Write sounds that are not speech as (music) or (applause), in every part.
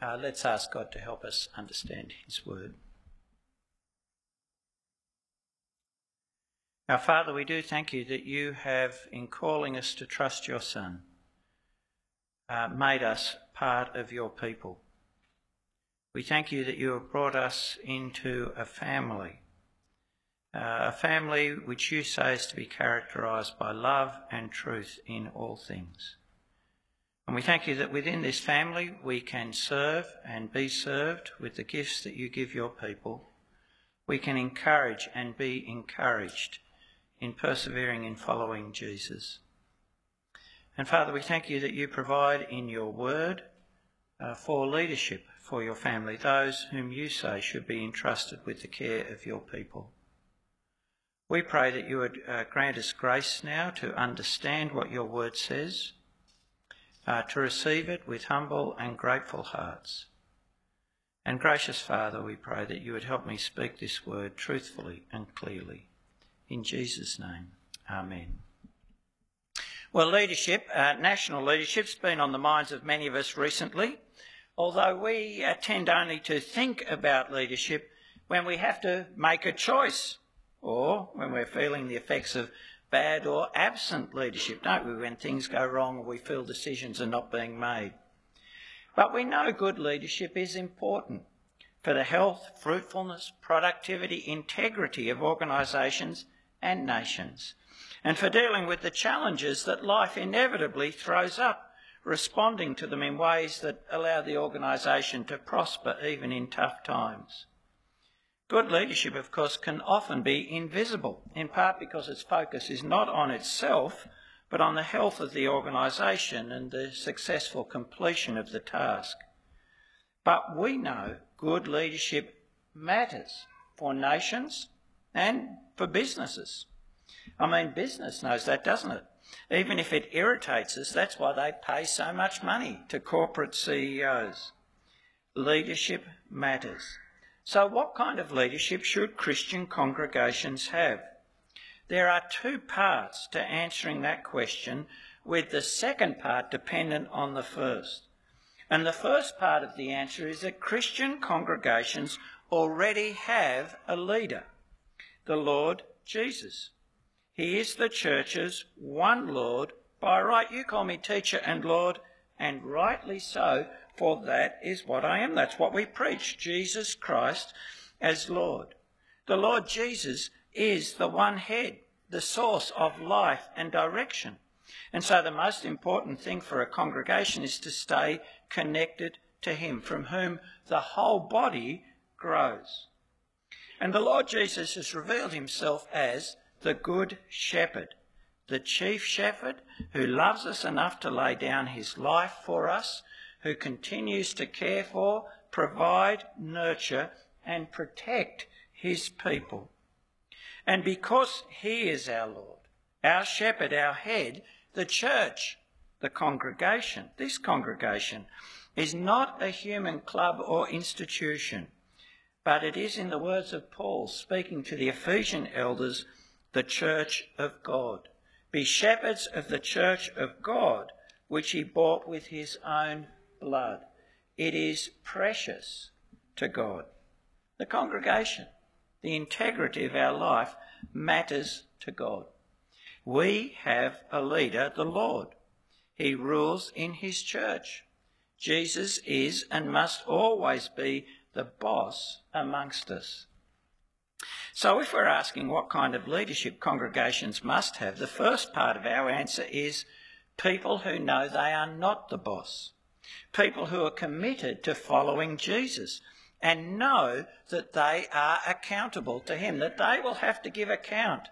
uh, let's ask God to help us understand His word. Our Father, we do thank you that you have, in calling us to trust your Son, uh, made us part of your people. We thank you that you have brought us into a family, uh, a family which you say is to be characterised by love and truth in all things. And we thank you that within this family we can serve and be served with the gifts that you give your people. We can encourage and be encouraged in persevering in following Jesus. And Father, we thank you that you provide in your word uh, for leadership for your family, those whom you say should be entrusted with the care of your people. We pray that you would uh, grant us grace now to understand what your word says uh, to receive it with humble and grateful hearts. And gracious Father, we pray that you would help me speak this word truthfully and clearly. In Jesus' name, Amen. Well, leadership, uh, national leadership's been on the minds of many of us recently, although we uh, tend only to think about leadership when we have to make a choice or when we're feeling the effects of bad or absent leadership, don't we, when things go wrong or we feel decisions are not being made. But we know good leadership is important for the health, fruitfulness, productivity, integrity of organisations and nations, and for dealing with the challenges that life inevitably throws up, responding to them in ways that allow the organisation to prosper even in tough times. Good leadership, of course, can often be invisible, in part because its focus is not on itself, but on the health of the organisation and the successful completion of the task. But we know good leadership matters for nations and for businesses. I mean, business knows that, doesn't it? Even if it irritates us, that's why they pay so much money to corporate CEOs. Leadership matters. So, what kind of leadership should Christian congregations have? There are two parts to answering that question, with the second part dependent on the first. And the first part of the answer is that Christian congregations already have a leader, the Lord Jesus. He is the church's one Lord. By right, you call me teacher and Lord, and rightly so, for that is what I am. That's what we preach Jesus Christ as Lord. The Lord Jesus is the one head, the source of life and direction. And so the most important thing for a congregation is to stay connected to Him, from whom the whole body grows. And the Lord Jesus has revealed Himself as the Good Shepherd, the chief shepherd who loves us enough to lay down His life for us who continues to care for, provide, nurture, and protect his people. And because he is our Lord, our shepherd, our head, the church, the congregation, this congregation, is not a human club or institution, but it is, in the words of Paul speaking to the Ephesian elders, the church of God. Be shepherds of the church of God, which he bought with his own blood. It is precious to God. The congregation, the integrity of our life matters to God. We have a leader, the Lord. He rules in his church. Jesus is and must always be the boss amongst us. So, if we're asking what kind of leadership congregations must have, the first part of our answer is people who know they are not the boss people who are committed to following Jesus and know that they are accountable to Him, that they will have to give account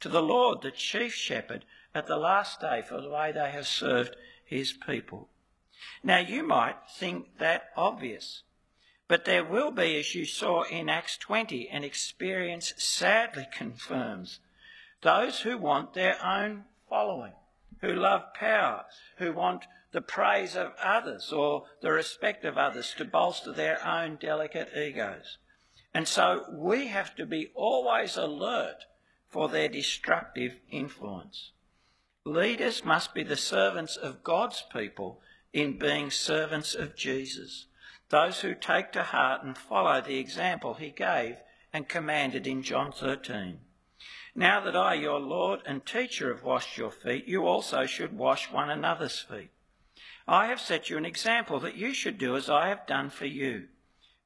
to the Lord, the chief shepherd, at the last day for the way they have served His people. Now, you might think that obvious, but there will be, as you saw in Acts 20, an experience sadly (laughs) confirms those who want their own following, who love power, who want the praise of others or the respect of others to bolster their own delicate egos. And so we have to be always alert for their destructive influence. Leaders must be the servants of God's people in being servants of Jesus. those who take to heart and follow the example he gave and commanded in John 13. Now that I, your Lord and teacher, have washed your feet, you also should wash one another's feet. I have set you an example that you should do as I have done for you.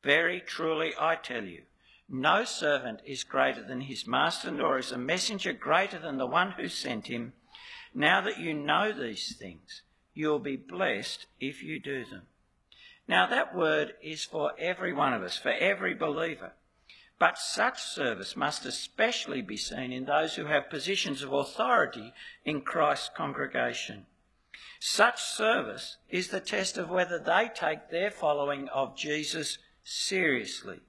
Very truly I tell you, no servant is greater than his master, nor is a messenger greater than the one who sent him. Now that you know these things, you will be blessed if you do them. Now that word is for every one of us, for every believer. But such service must especially be seen in those who have positions of authority in Christ's congregation. Such service is the test of whether they take their following of Jesus seriously.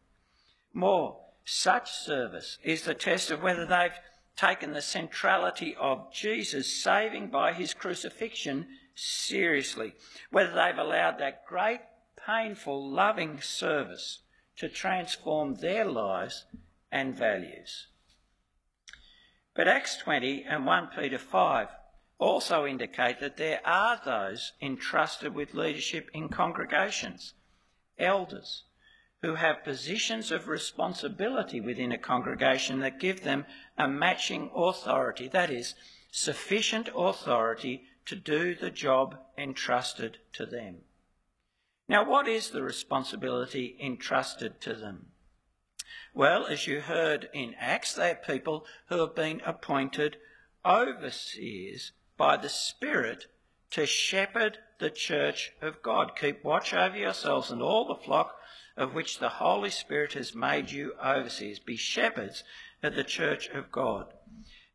More, such service is the test of whether they've taken the centrality of Jesus' saving by his crucifixion seriously, whether they've allowed that great, painful, loving service to transform their lives and values. But Acts 20 and 1 Peter 5 also indicate that there are those entrusted with leadership in congregations, elders, who have positions of responsibility within a congregation that give them a matching authority, that is, sufficient authority to do the job entrusted to them. Now, what is the responsibility entrusted to them? Well, as you heard in Acts, they are people who have been appointed overseers by the Spirit to shepherd the church of God. Keep watch over yourselves and all the flock of which the Holy Spirit has made you overseers. Be shepherds of the church of God.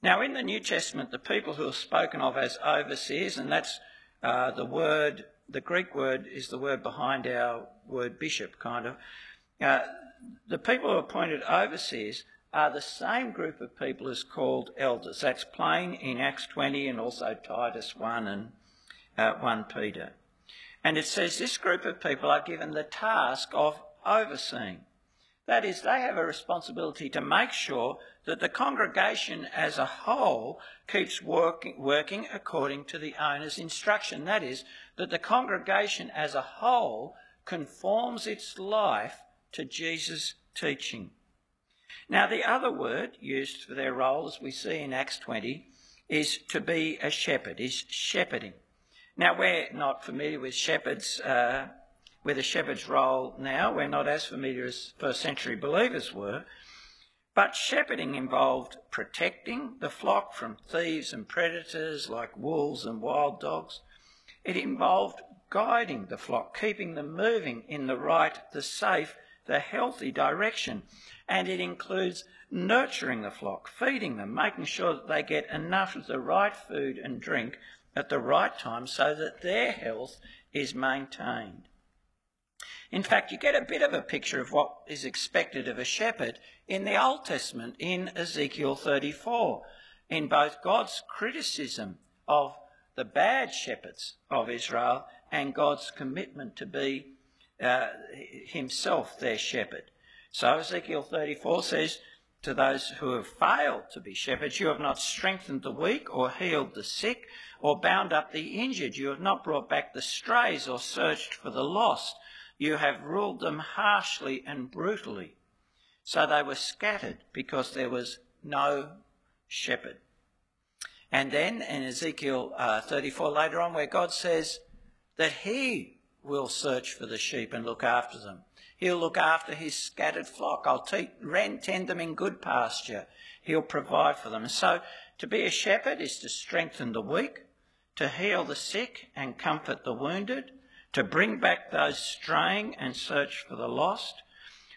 Now, in the New Testament, the people who are spoken of as overseers, and that's uh, the word the Greek word is the word behind our word bishop, kind of. Uh, the people who are appointed overseers are the same group of people as called elders. That's plain in Acts 20 and also Titus 1 and uh, 1 Peter. And it says this group of people are given the task of overseeing. That is, they have a responsibility to make sure that the congregation as a whole keeps working according to the owner's instruction. That is, that the congregation as a whole conforms its life to Jesus' teaching. Now, the other word used for their role, as we see in Acts 20, is to be a shepherd, is shepherding. Now, we're not familiar with shepherds uh, with a shepherd's role now. We're not as familiar as first century believers were. But shepherding involved protecting the flock from thieves and predators like wolves and wild dogs. It involved guiding the flock, keeping them moving in the right, the safe, the healthy direction. And it includes nurturing the flock, feeding them, making sure that they get enough of the right food and drink at the right time so that their health is maintained. In fact, you get a bit of a picture of what is expected of a shepherd in the Old Testament in Ezekiel 34, in both God's criticism of the bad shepherds of Israel and God's commitment to be uh, himself their shepherd. So Ezekiel 34 says, to those who have failed to be shepherds, you have not strengthened the weak or healed the sick or bound up the injured. You have not brought back the strays or searched for the lost. You have ruled them harshly and brutally. So they were scattered because there was no shepherd. And then in Ezekiel uh, 34 later on, where God says that He will search for the sheep and look after them. He'll look after His scattered flock. I'll tend them in good pasture. He'll provide for them. So to be a shepherd is to strengthen the weak, to heal the sick and comfort the wounded, to bring back those straying and search for the lost,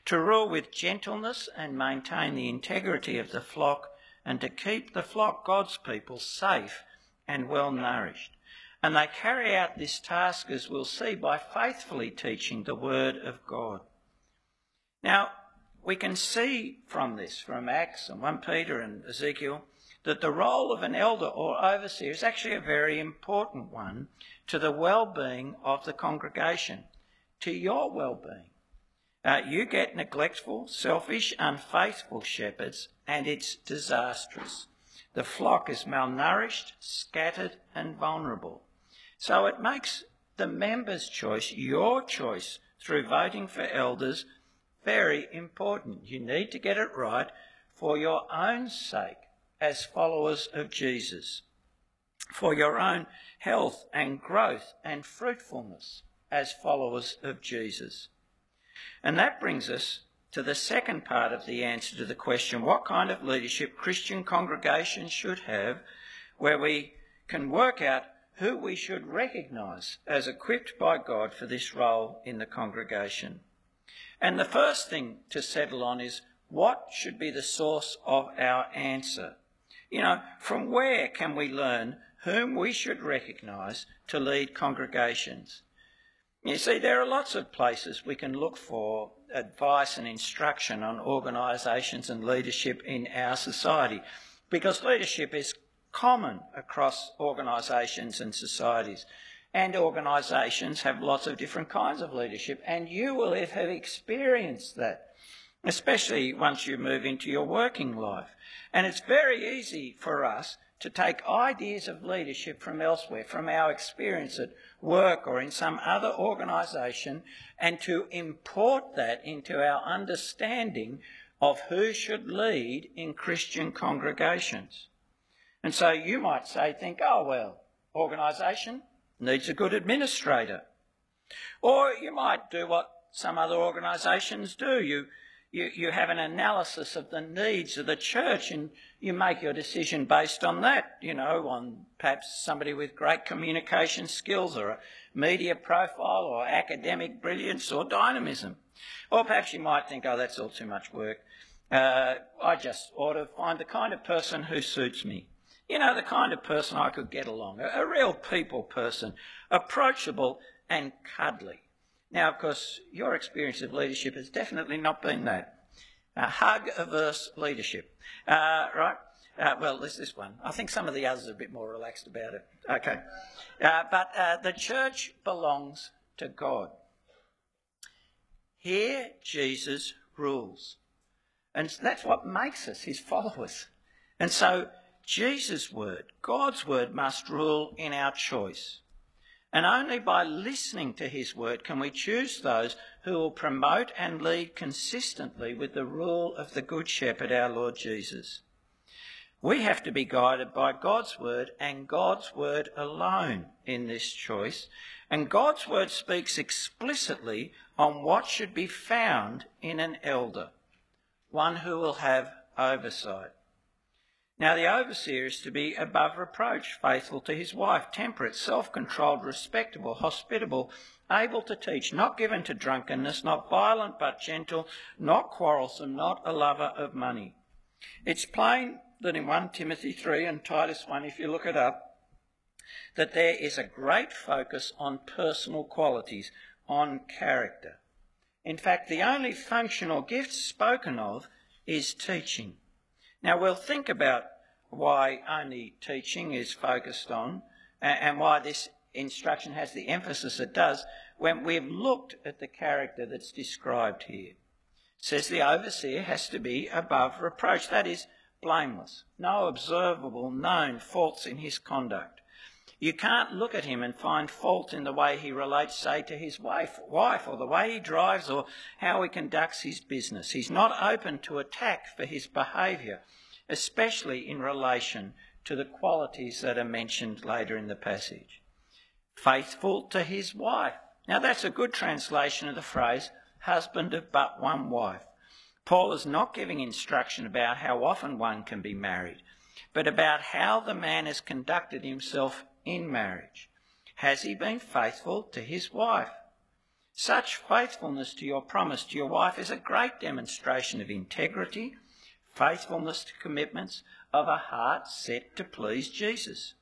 to rule with gentleness and maintain the integrity of the flock, and to keep the flock, God's people, safe and well nourished. And they carry out this task, as we'll see, by faithfully teaching the Word of God. Now, we can see from this, from Acts and 1 Peter and Ezekiel, that the role of an elder or overseer is actually a very important one to the well-being of the congregation, to your well-being. Uh, you get neglectful, selfish, unfaithful shepherds, and it's disastrous. The flock is malnourished, scattered, and vulnerable. So it makes the member's choice, your choice through voting for elders very important. You need to get it right for your own sake as followers of Jesus, for your own health and growth and fruitfulness as followers of Jesus. And that brings us to the second part of the answer to the question what kind of leadership Christian congregations should have, where we can work out who we should recognise as equipped by God for this role in the congregation. And the first thing to settle on is what should be the source of our answer? You know, from where can we learn whom we should recognise to lead congregations? You see, there are lots of places we can look for advice and instruction on organisations and leadership in our society because leadership is common across organisations and societies. And organisations have lots of different kinds of leadership, and you will have experienced that, especially once you move into your working life. And it's very easy for us to take ideas of leadership from elsewhere, from our experience at work or in some other organisation, and to import that into our understanding of who should lead in Christian congregations. And so you might say, think, oh, well, organisation needs a good administrator. Or you might do what some other organisations do. You you, you have an analysis of the needs of the church and you make your decision based on that, you know, on perhaps somebody with great communication skills or a media profile or academic brilliance or dynamism. Or perhaps you might think, oh, that's all too much work. Uh, I just ought to find the kind of person who suits me. You know, the kind of person I could get along, a, real people person, approachable and cuddly. Now, of course, your experience of leadership has definitely not been that. Uh, hug averse leadership, uh, right? Uh, well, there's this one. I think some of the others are a bit more relaxed about it. Okay. Uh, but uh, the church belongs to God. Here, Jesus rules. And that's what makes us his followers. And so, Jesus' word, God's word, must rule in our choice. And only by listening to his word can we choose those who will promote and lead consistently with the rule of the Good Shepherd, our Lord Jesus. We have to be guided by God's word and God's word alone in this choice. And God's word speaks explicitly on what should be found in an elder, one who will have oversight. Now, the overseer is to be above reproach, faithful to his wife, temperate, self controlled, respectable, hospitable, able to teach, not given to drunkenness, not violent but gentle, not quarrelsome, not a lover of money. It's plain that in 1 Timothy 3 and Titus 1, if you look it up, that there is a great focus on personal qualities, on character. In fact, the only functional gift spoken of is teaching. Now we'll think about why only teaching is focused on and why this instruction has the emphasis it does when we've looked at the character that's described here. It says the overseer has to be above reproach, that is, blameless, no observable known faults in his conduct. You can't look at him and find fault in the way he relates, say, to his wife, wife, or the way he drives, or how he conducts his business. He's not open to attack for his behaviour, especially in relation to the qualities that are mentioned later in the passage. Faithful to his wife. Now, that's a good translation of the phrase, husband of but one wife. Paul is not giving instruction about how often one can be married, but about how the man has conducted himself in marriage? Has he been faithful to his wife? Such faithfulness to your promise to your wife is a great demonstration of integrity, faithfulness to commitments, of a heart set to please Jesus.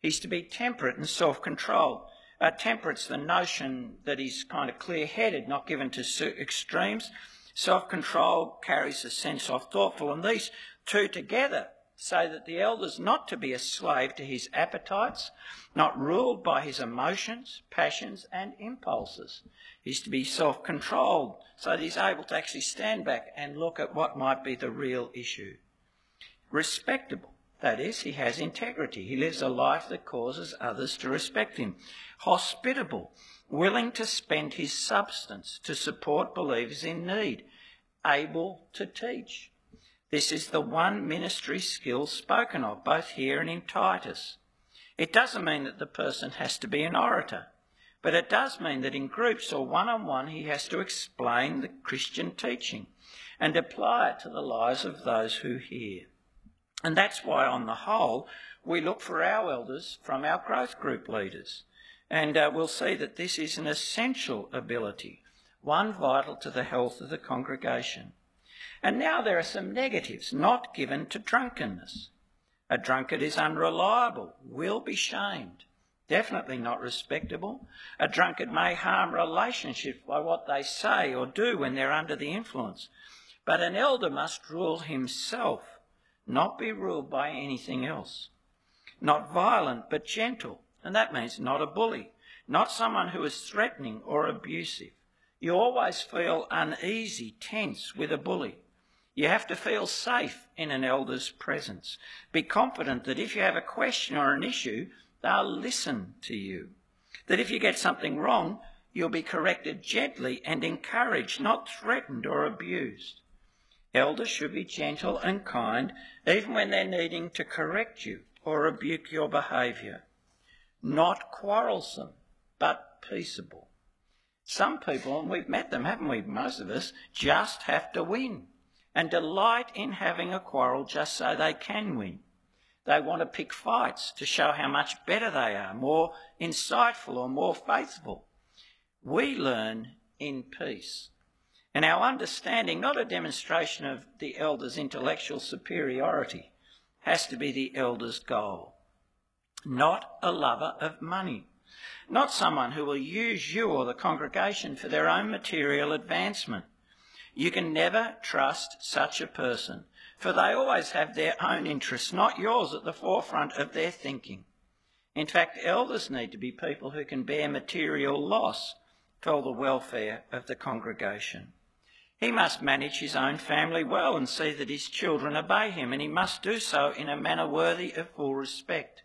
He's to be temperate and self controlled. Uh, temperate's the notion that he's kind of clear headed, not given to extremes. Self control carries a sense of thoughtful, and these two together say that the elder's not to be a slave to his appetites, not ruled by his emotions, passions, and impulses. He's to be self controlled so that he's able to actually stand back and look at what might be the real issue. Respectable, That is, he has integrity. He lives a life that causes others to respect him. Hospitable, willing to spend his substance to support believers in need, able to teach. This is the one ministry skill spoken of, both here and in Titus. It doesn't mean that the person has to be an orator, but it does mean that in groups or one on one he has to explain the Christian teaching and apply it to the lives of those who hear. And that's why, on the whole, we look for our elders from our growth group leaders. And uh, we'll see that this is an essential ability, one vital to the health of the congregation. And now there are some negatives not given to drunkenness. A drunkard is unreliable, will be shamed, definitely not respectable. A drunkard may harm relationships by what they say or do when they're under the influence. But an elder must rule himself, not be ruled by anything else. Not violent, but gentle, and that means not a bully, not someone who is threatening or abusive. You always feel uneasy, tense with a bully. You have to feel safe in an elder's presence. Be confident that if you have a question or an issue, they'll listen to you. That if you get something wrong, you'll be corrected gently and encouraged, not threatened or abused. Elders should be gentle and kind, even when they're needing to correct you or rebuke your behaviour. Not quarrelsome, but peaceable. Some people, and we've met them, haven't we, most of us, just have to win and delight in having a quarrel just so they can win. They want to pick fights to show how much better they are, more insightful or more faithful. We learn in peace and our understanding, not a demonstration of the elder's intellectual superiority, has to be the elder's goal. Not a lover of money. Not someone who will use you or the congregation for their own material advancement. You can never trust such a person, for they always have their own interests, not yours, at the forefront of their thinking. In fact, elders need to be people who can bear material loss for the welfare of the congregation. He must manage his own family well and see that his children obey him, and he must do so in a manner worthy of full respect.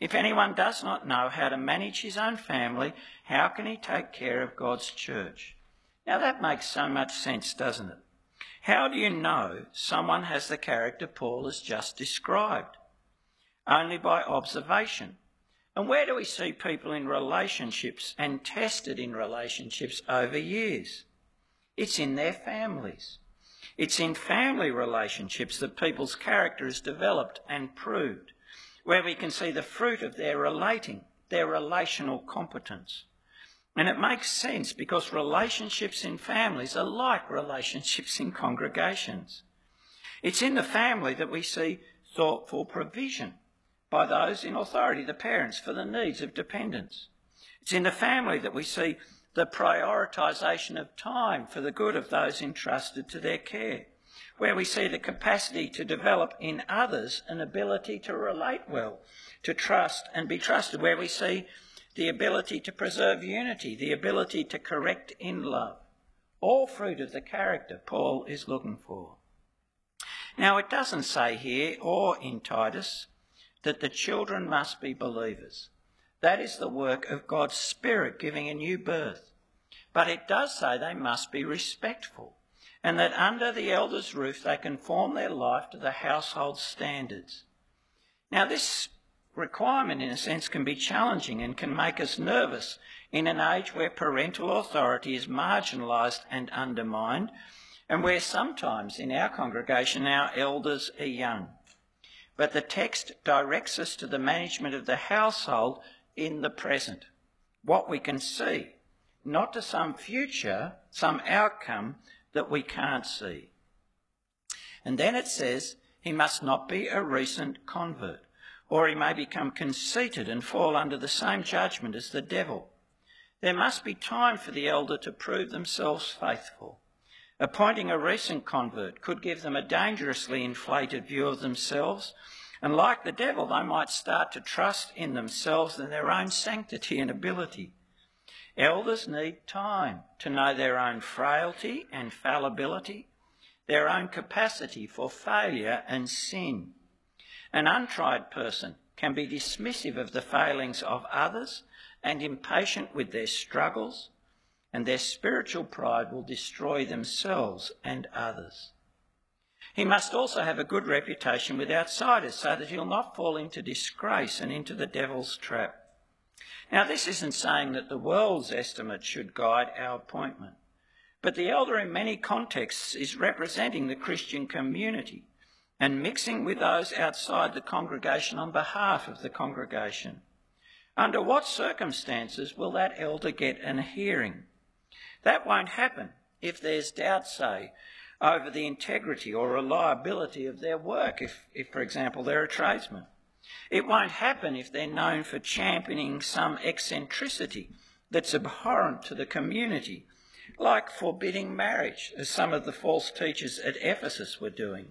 If anyone does not know how to manage his own family, how can he take care of God's church? Now that makes so much sense, doesn't it? How do you know someone has the character Paul has just described? Only by observation. And where do we see people in relationships and tested in relationships over years? It's in their families. It's in family relationships that people's character is developed and proved, where we can see the fruit of their relating, their relational competence. And it makes sense because relationships in families are like relationships in congregations. It's in the family that we see thoughtful provision by those in authority, the parents, for the needs of dependents. It's in the family that we see the prioritisation of time for the good of those entrusted to their care, where we see the capacity to develop in others an ability to relate well, to trust and be trusted, where we see the ability to preserve unity, the ability to correct in love. All fruit of the character Paul is looking for. Now, it doesn't say here or in Titus that the children must be believers. That is the work of God's Spirit giving a new birth. But it does say they must be respectful and that under the elder's roof they conform their life to the household standards. Now, this requirement, in a sense, can be challenging and can make us nervous in an age where parental authority is marginalised and undermined, and where sometimes in our congregation our elders are young. But the text directs us to the management of the household in the present, what we can see not to some future, some outcome that we can't see. And then it says he must not be a recent convert, or he may become conceited and fall under the same judgment as the devil. There must be time for the elder to prove themselves faithful. Appointing a recent convert could give them a dangerously inflated view of themselves, and like the devil, they might start to trust in themselves and their own sanctity and ability. Elders need time to know their own frailty and fallibility, their own capacity for failure and sin. An untried person can be dismissive of the failings of others and impatient with their struggles, and their spiritual pride will destroy themselves and others. He must also have a good reputation with outsiders so that he'll not fall into disgrace and into the devil's trap. Now, this isn't saying that the world's estimate should guide our appointment, but the elder in many contexts is representing the Christian community and mixing with those outside the congregation on behalf of the congregation. Under what circumstances will that elder get an hearing? That won't happen if there's doubt, say, over the integrity or reliability of their work, if, if for example, they're a tradesman. It won't happen if they're known for championing some eccentricity that's abhorrent to the community, like forbidding marriage, as some of the false teachers at Ephesus were doing.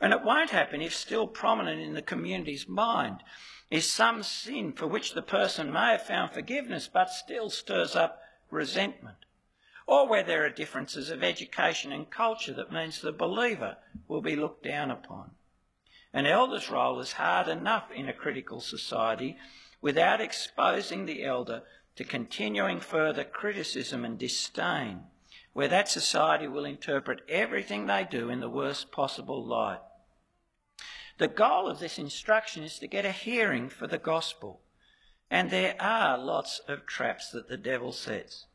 And it won't happen if still prominent in the community's mind is some sin for which the person may have found forgiveness but still stirs up resentment. Or where there are differences of education and culture that means the believer will be looked down upon. An elder's role is hard enough in a critical society without exposing the elder to continuing further criticism and disdain, where that society will interpret everything they do in the worst possible light. The goal of this instruction is to get a hearing for the gospel. And there are lots of traps that the devil sets.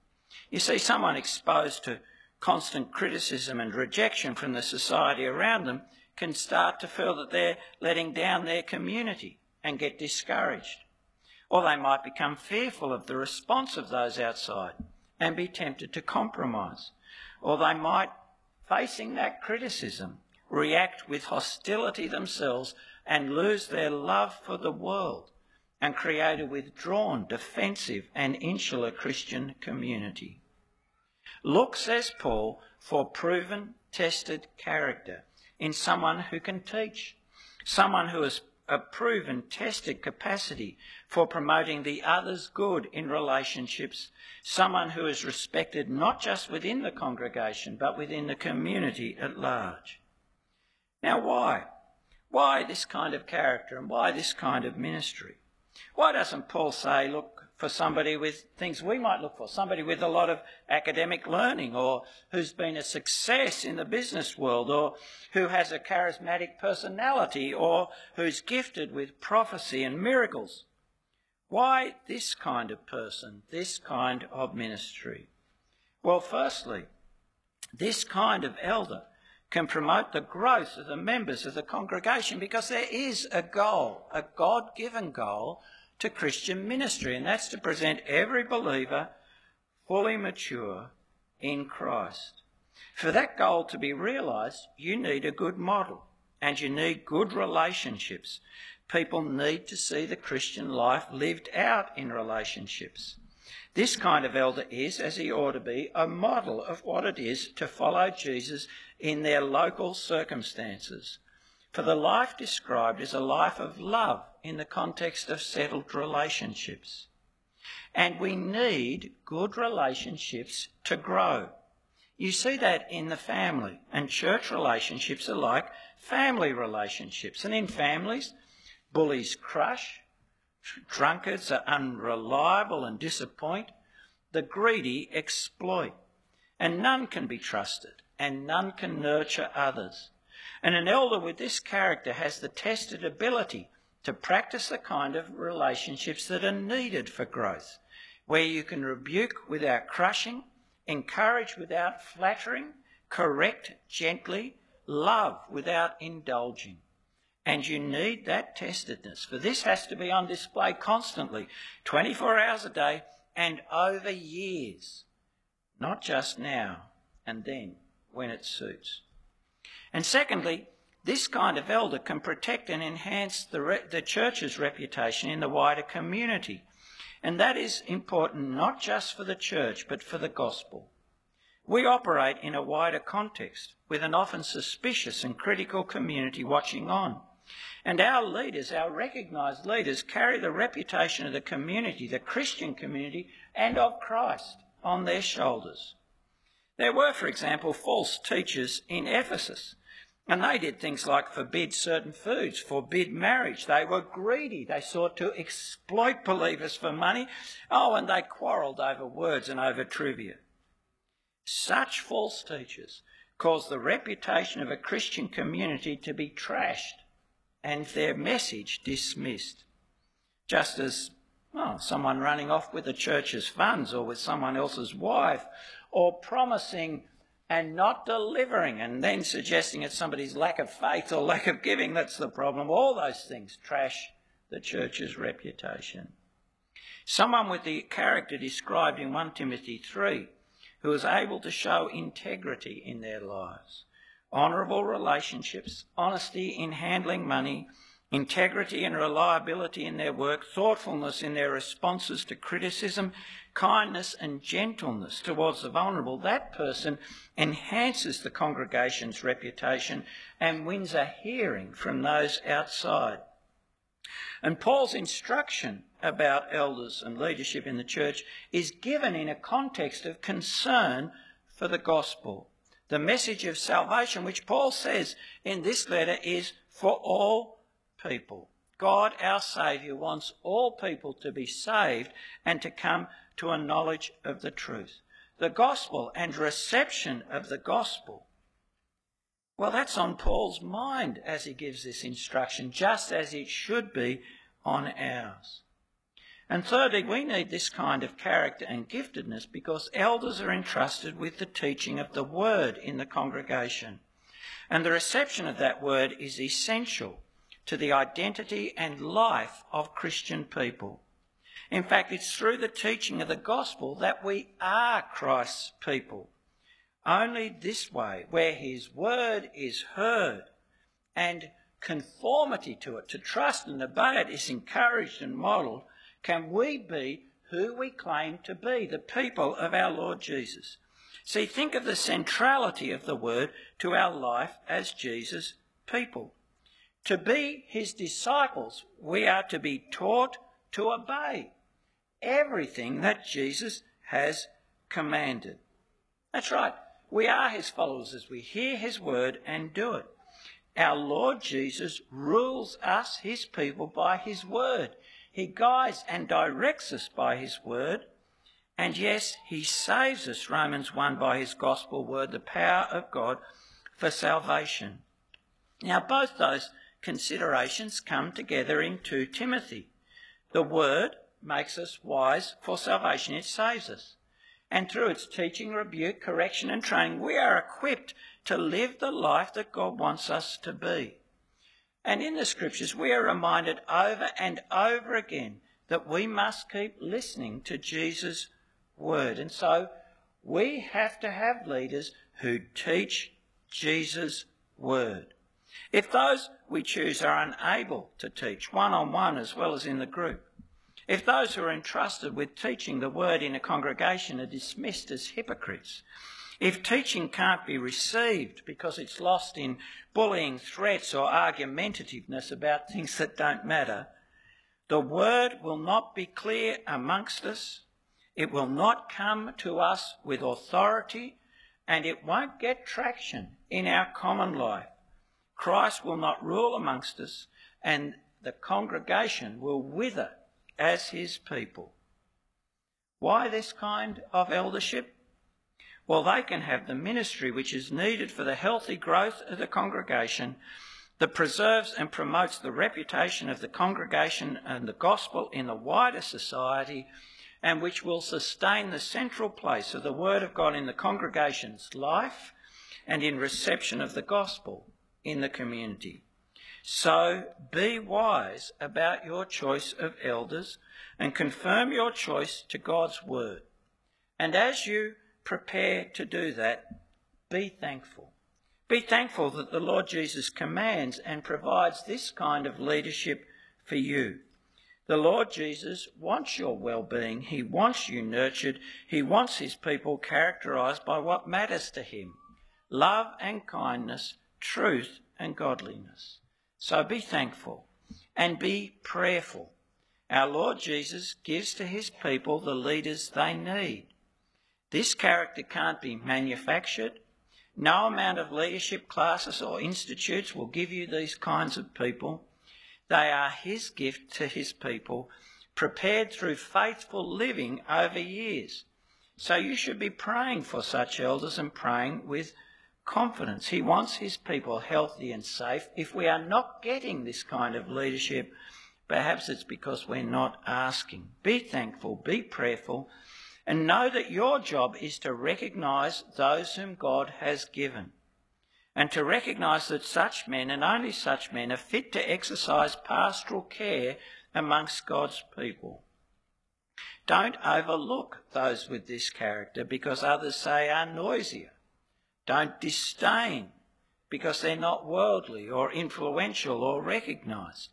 You see, someone exposed to constant criticism and rejection from the society around them can start to feel that they're letting down their community and get discouraged. Or they might become fearful of the response of those outside and be tempted to compromise. Or they might, facing that criticism, react with hostility themselves and lose their love for the world and create a withdrawn, defensive, and insular Christian community. Look, says Paul, for proven, tested character in someone who can teach, someone who has a proven, tested capacity for promoting the other's good in relationships, someone who is respected not just within the congregation but within the community at large. Now, why? Why this kind of character and why this kind of ministry? Why doesn't Paul say, look, for somebody with things we might look for, somebody with a lot of academic learning or who's been a success in the business world or who has a charismatic personality or who's gifted with prophecy and miracles. Why this kind of person, this kind of ministry? Well, firstly, this kind of elder can promote the growth of the members of the congregation because there is a goal, a God given goal to Christian ministry, and that's to present every believer fully mature in Christ. For that goal to be realised, you need a good model and you need good relationships. People need to see the Christian life lived out in relationships. This kind of elder is, as he ought to be, a model of what it is to follow Jesus in their local circumstances. For the life described is a life of love in the context of settled relationships. And we need good relationships to grow. You see that in the family, and church relationships are like family relationships. And in families, bullies crush, drunkards are unreliable and disappoint, the greedy exploit, and none can be trusted, and none can nurture others. And an elder with this character has the tested ability to practice the kind of relationships that are needed for growth, where you can rebuke without crushing, encourage without flattering, correct gently, love without indulging. And you need that testedness, for this has to be on display constantly, 24 hours a day and over years, not just now and then when it suits. And secondly, this kind of elder can protect and enhance the, re- the church's reputation in the wider community. And that is important not just for the church, but for the gospel. We operate in a wider context with an often suspicious and critical community watching on. And our leaders, our recognised leaders, carry the reputation of the community, the Christian community, and of Christ on their shoulders. There were, for example, false teachers in Ephesus And they did things like forbid certain foods, forbid marriage. They were greedy. They sought to exploit believers for money. Oh, and they quarrelled over words and over trivia. Such false teachers caused the reputation of a Christian community to be trashed and their message dismissed. Just as well, someone running off with the church's funds or with someone else's wife or promising and not delivering and then suggesting it's somebody's lack of faith or lack of giving that's the problem. All those things trash the church's reputation. Someone with the character described in 1 Timothy 3 who is able to show integrity in their lives, honourable relationships, honesty in handling money, integrity and reliability in their work, thoughtfulness in their responses to criticism, kindness and gentleness towards the vulnerable, that person enhances the congregation's reputation and wins a hearing from those outside. And Paul's instruction about elders and leadership in the church is given in a context of concern for the gospel. The message of salvation, which Paul says in this letter, is for all people. God, our Saviour, wants all people to be saved and to come to a knowledge of the truth. The gospel and reception of the gospel. Well, that's on Paul's mind as he gives this instruction, just as it should be on ours. And thirdly, we need this kind of character and giftedness because elders are entrusted with the teaching of the word in the congregation. And the reception of that word is essential to the identity and life of Christian people. In fact, it's through the teaching of the gospel that we are Christ's people. Only this way, where his word is heard and conformity to it, to trust and obey it, is encouraged and modelled, can we be who we claim to be, the people of our Lord Jesus. See, think of the centrality of the word to our life as Jesus' people. To be his disciples, we are to be taught to obey everything that Jesus has commanded. That's right. We are his followers as we hear his word and do it. Our Lord Jesus rules us, his people, by his word. He guides and directs us by his word. And yes, he saves us, Romans 1, by his gospel word, the power of God for salvation. Now, both those considerations come together in 2 Timothy. The Word makes us wise for salvation, it saves us. And through its teaching, rebuke, correction, and training, we are equipped to live the life that God wants us to be. And in the scriptures, we are reminded over and over again that we must keep listening to Jesus' word. And so we have to have leaders who teach Jesus' word. If those we choose are unable to teach one on one as well as in the group, if those who are entrusted with teaching the word in a congregation are dismissed as hypocrites, if teaching can't be received because it's lost in bullying, threats, or argumentativeness about things that don't matter, the word will not be clear amongst us, it will not come to us with authority, and it won't get traction in our common life. Christ will not rule amongst us, and the congregation will wither as his people. Why this kind of eldership? Well, they can have the ministry which is needed for the healthy growth of the congregation that preserves and promotes the reputation of the congregation and the gospel in the wider society and which will sustain the central place of the Word of God in the congregation's life and in reception of the gospel in the community. So be wise about your choice of elders and confirm your choice to God's word. And as you prepare to do that, be thankful. Be thankful that the Lord Jesus commands and provides this kind of leadership for you. The Lord Jesus wants your well-being. He wants you nurtured. He wants his people characterized by what matters to him. Love and kindness, truth and godliness. So be thankful and be prayerful. Our Lord Jesus gives to his people the leaders they need. This character can't be manufactured, No amount of leadership classes or institutes will give you these kinds of people. They are His gift to His people, prepared through faithful living over years. So you should be praying for such elders and praying with confidence. He wants His people healthy and safe. If we are not getting this kind of leadership, perhaps it's because we're not asking. Be thankful, be prayerful, and know that your job is to recognise those whom God has given, and to recognise that such men, and only such men, are fit to exercise pastoral care amongst God's people. Don't overlook those with this character because others say are noisier. Don't disdain because they're not worldly or influential or recognised.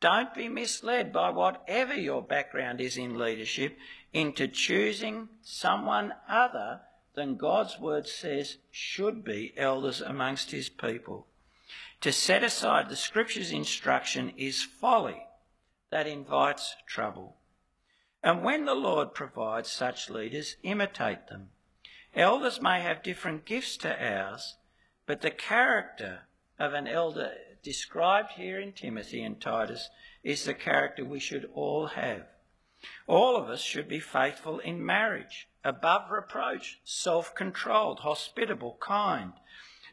Don't be misled by whatever your background is in leadership into choosing someone other than God's word says should be elders amongst his people. To set aside the scripture's instruction is folly that invites trouble. And when the Lord provides such leaders, imitate them. Elders may have different gifts to ours, but the character of an elder described here in Timothy and Titus is the character we should all have. All of us should be faithful in marriage, above reproach, self controlled, hospitable, kind.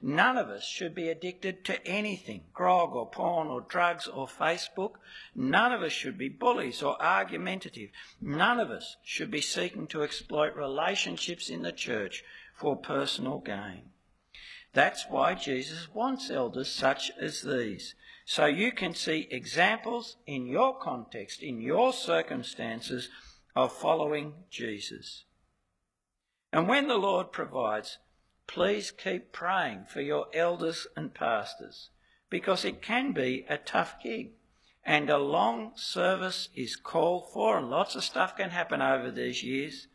None of us should be addicted to anything grog or porn or drugs or Facebook. None of us should be bullies or argumentative. None of us should be seeking to exploit relationships in the church for personal gain. That's why Jesus wants elders such as these so you can see examples in your context, in your circumstances of following Jesus. And when the Lord provides, please keep praying for your elders and pastors because it can be a tough gig and a long service is called for and lots of stuff can happen over these years.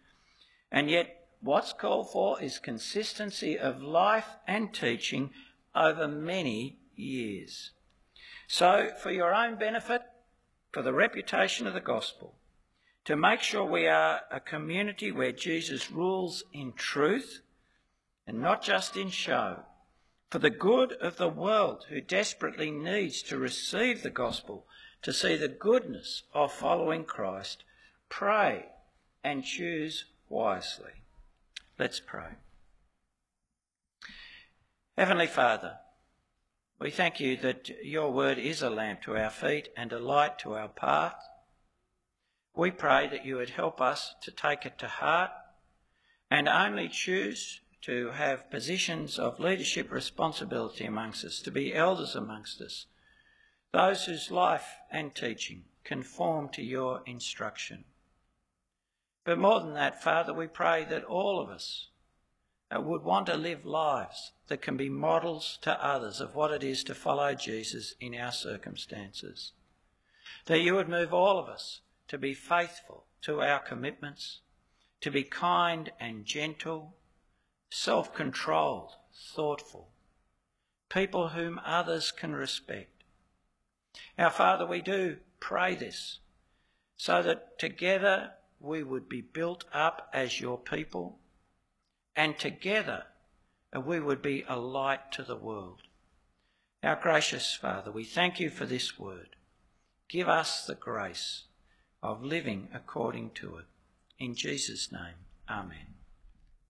And yet what's called for is consistency of life and teaching over many years. So, for your own benefit, for the reputation of the gospel, to make sure we are a community where Jesus rules in truth and not just in show, for the good of the world who desperately needs to receive the gospel, to see the goodness of following Christ, pray and choose wisely. Let's pray. Heavenly Father, we thank you that your word is a lamp to our feet and a light to our path. We pray that you would help us to take it to heart and only choose to have positions of leadership responsibility amongst us, to be elders amongst us, those whose life and teaching conform to your instruction. But more than that, Father, we pray that all of us uh, would want to live lives that can be models to others of what it is to follow Jesus in our circumstances. That you would move all of us to be faithful to our commitments, to be kind and gentle, self controlled, thoughtful, people whom others can respect. Our Father, we do pray this so that together we would be built up as your people and together we would be a light to the world. Our gracious Father, we thank you for this word. Give us the grace of living according to it. In Jesus' name, Amen.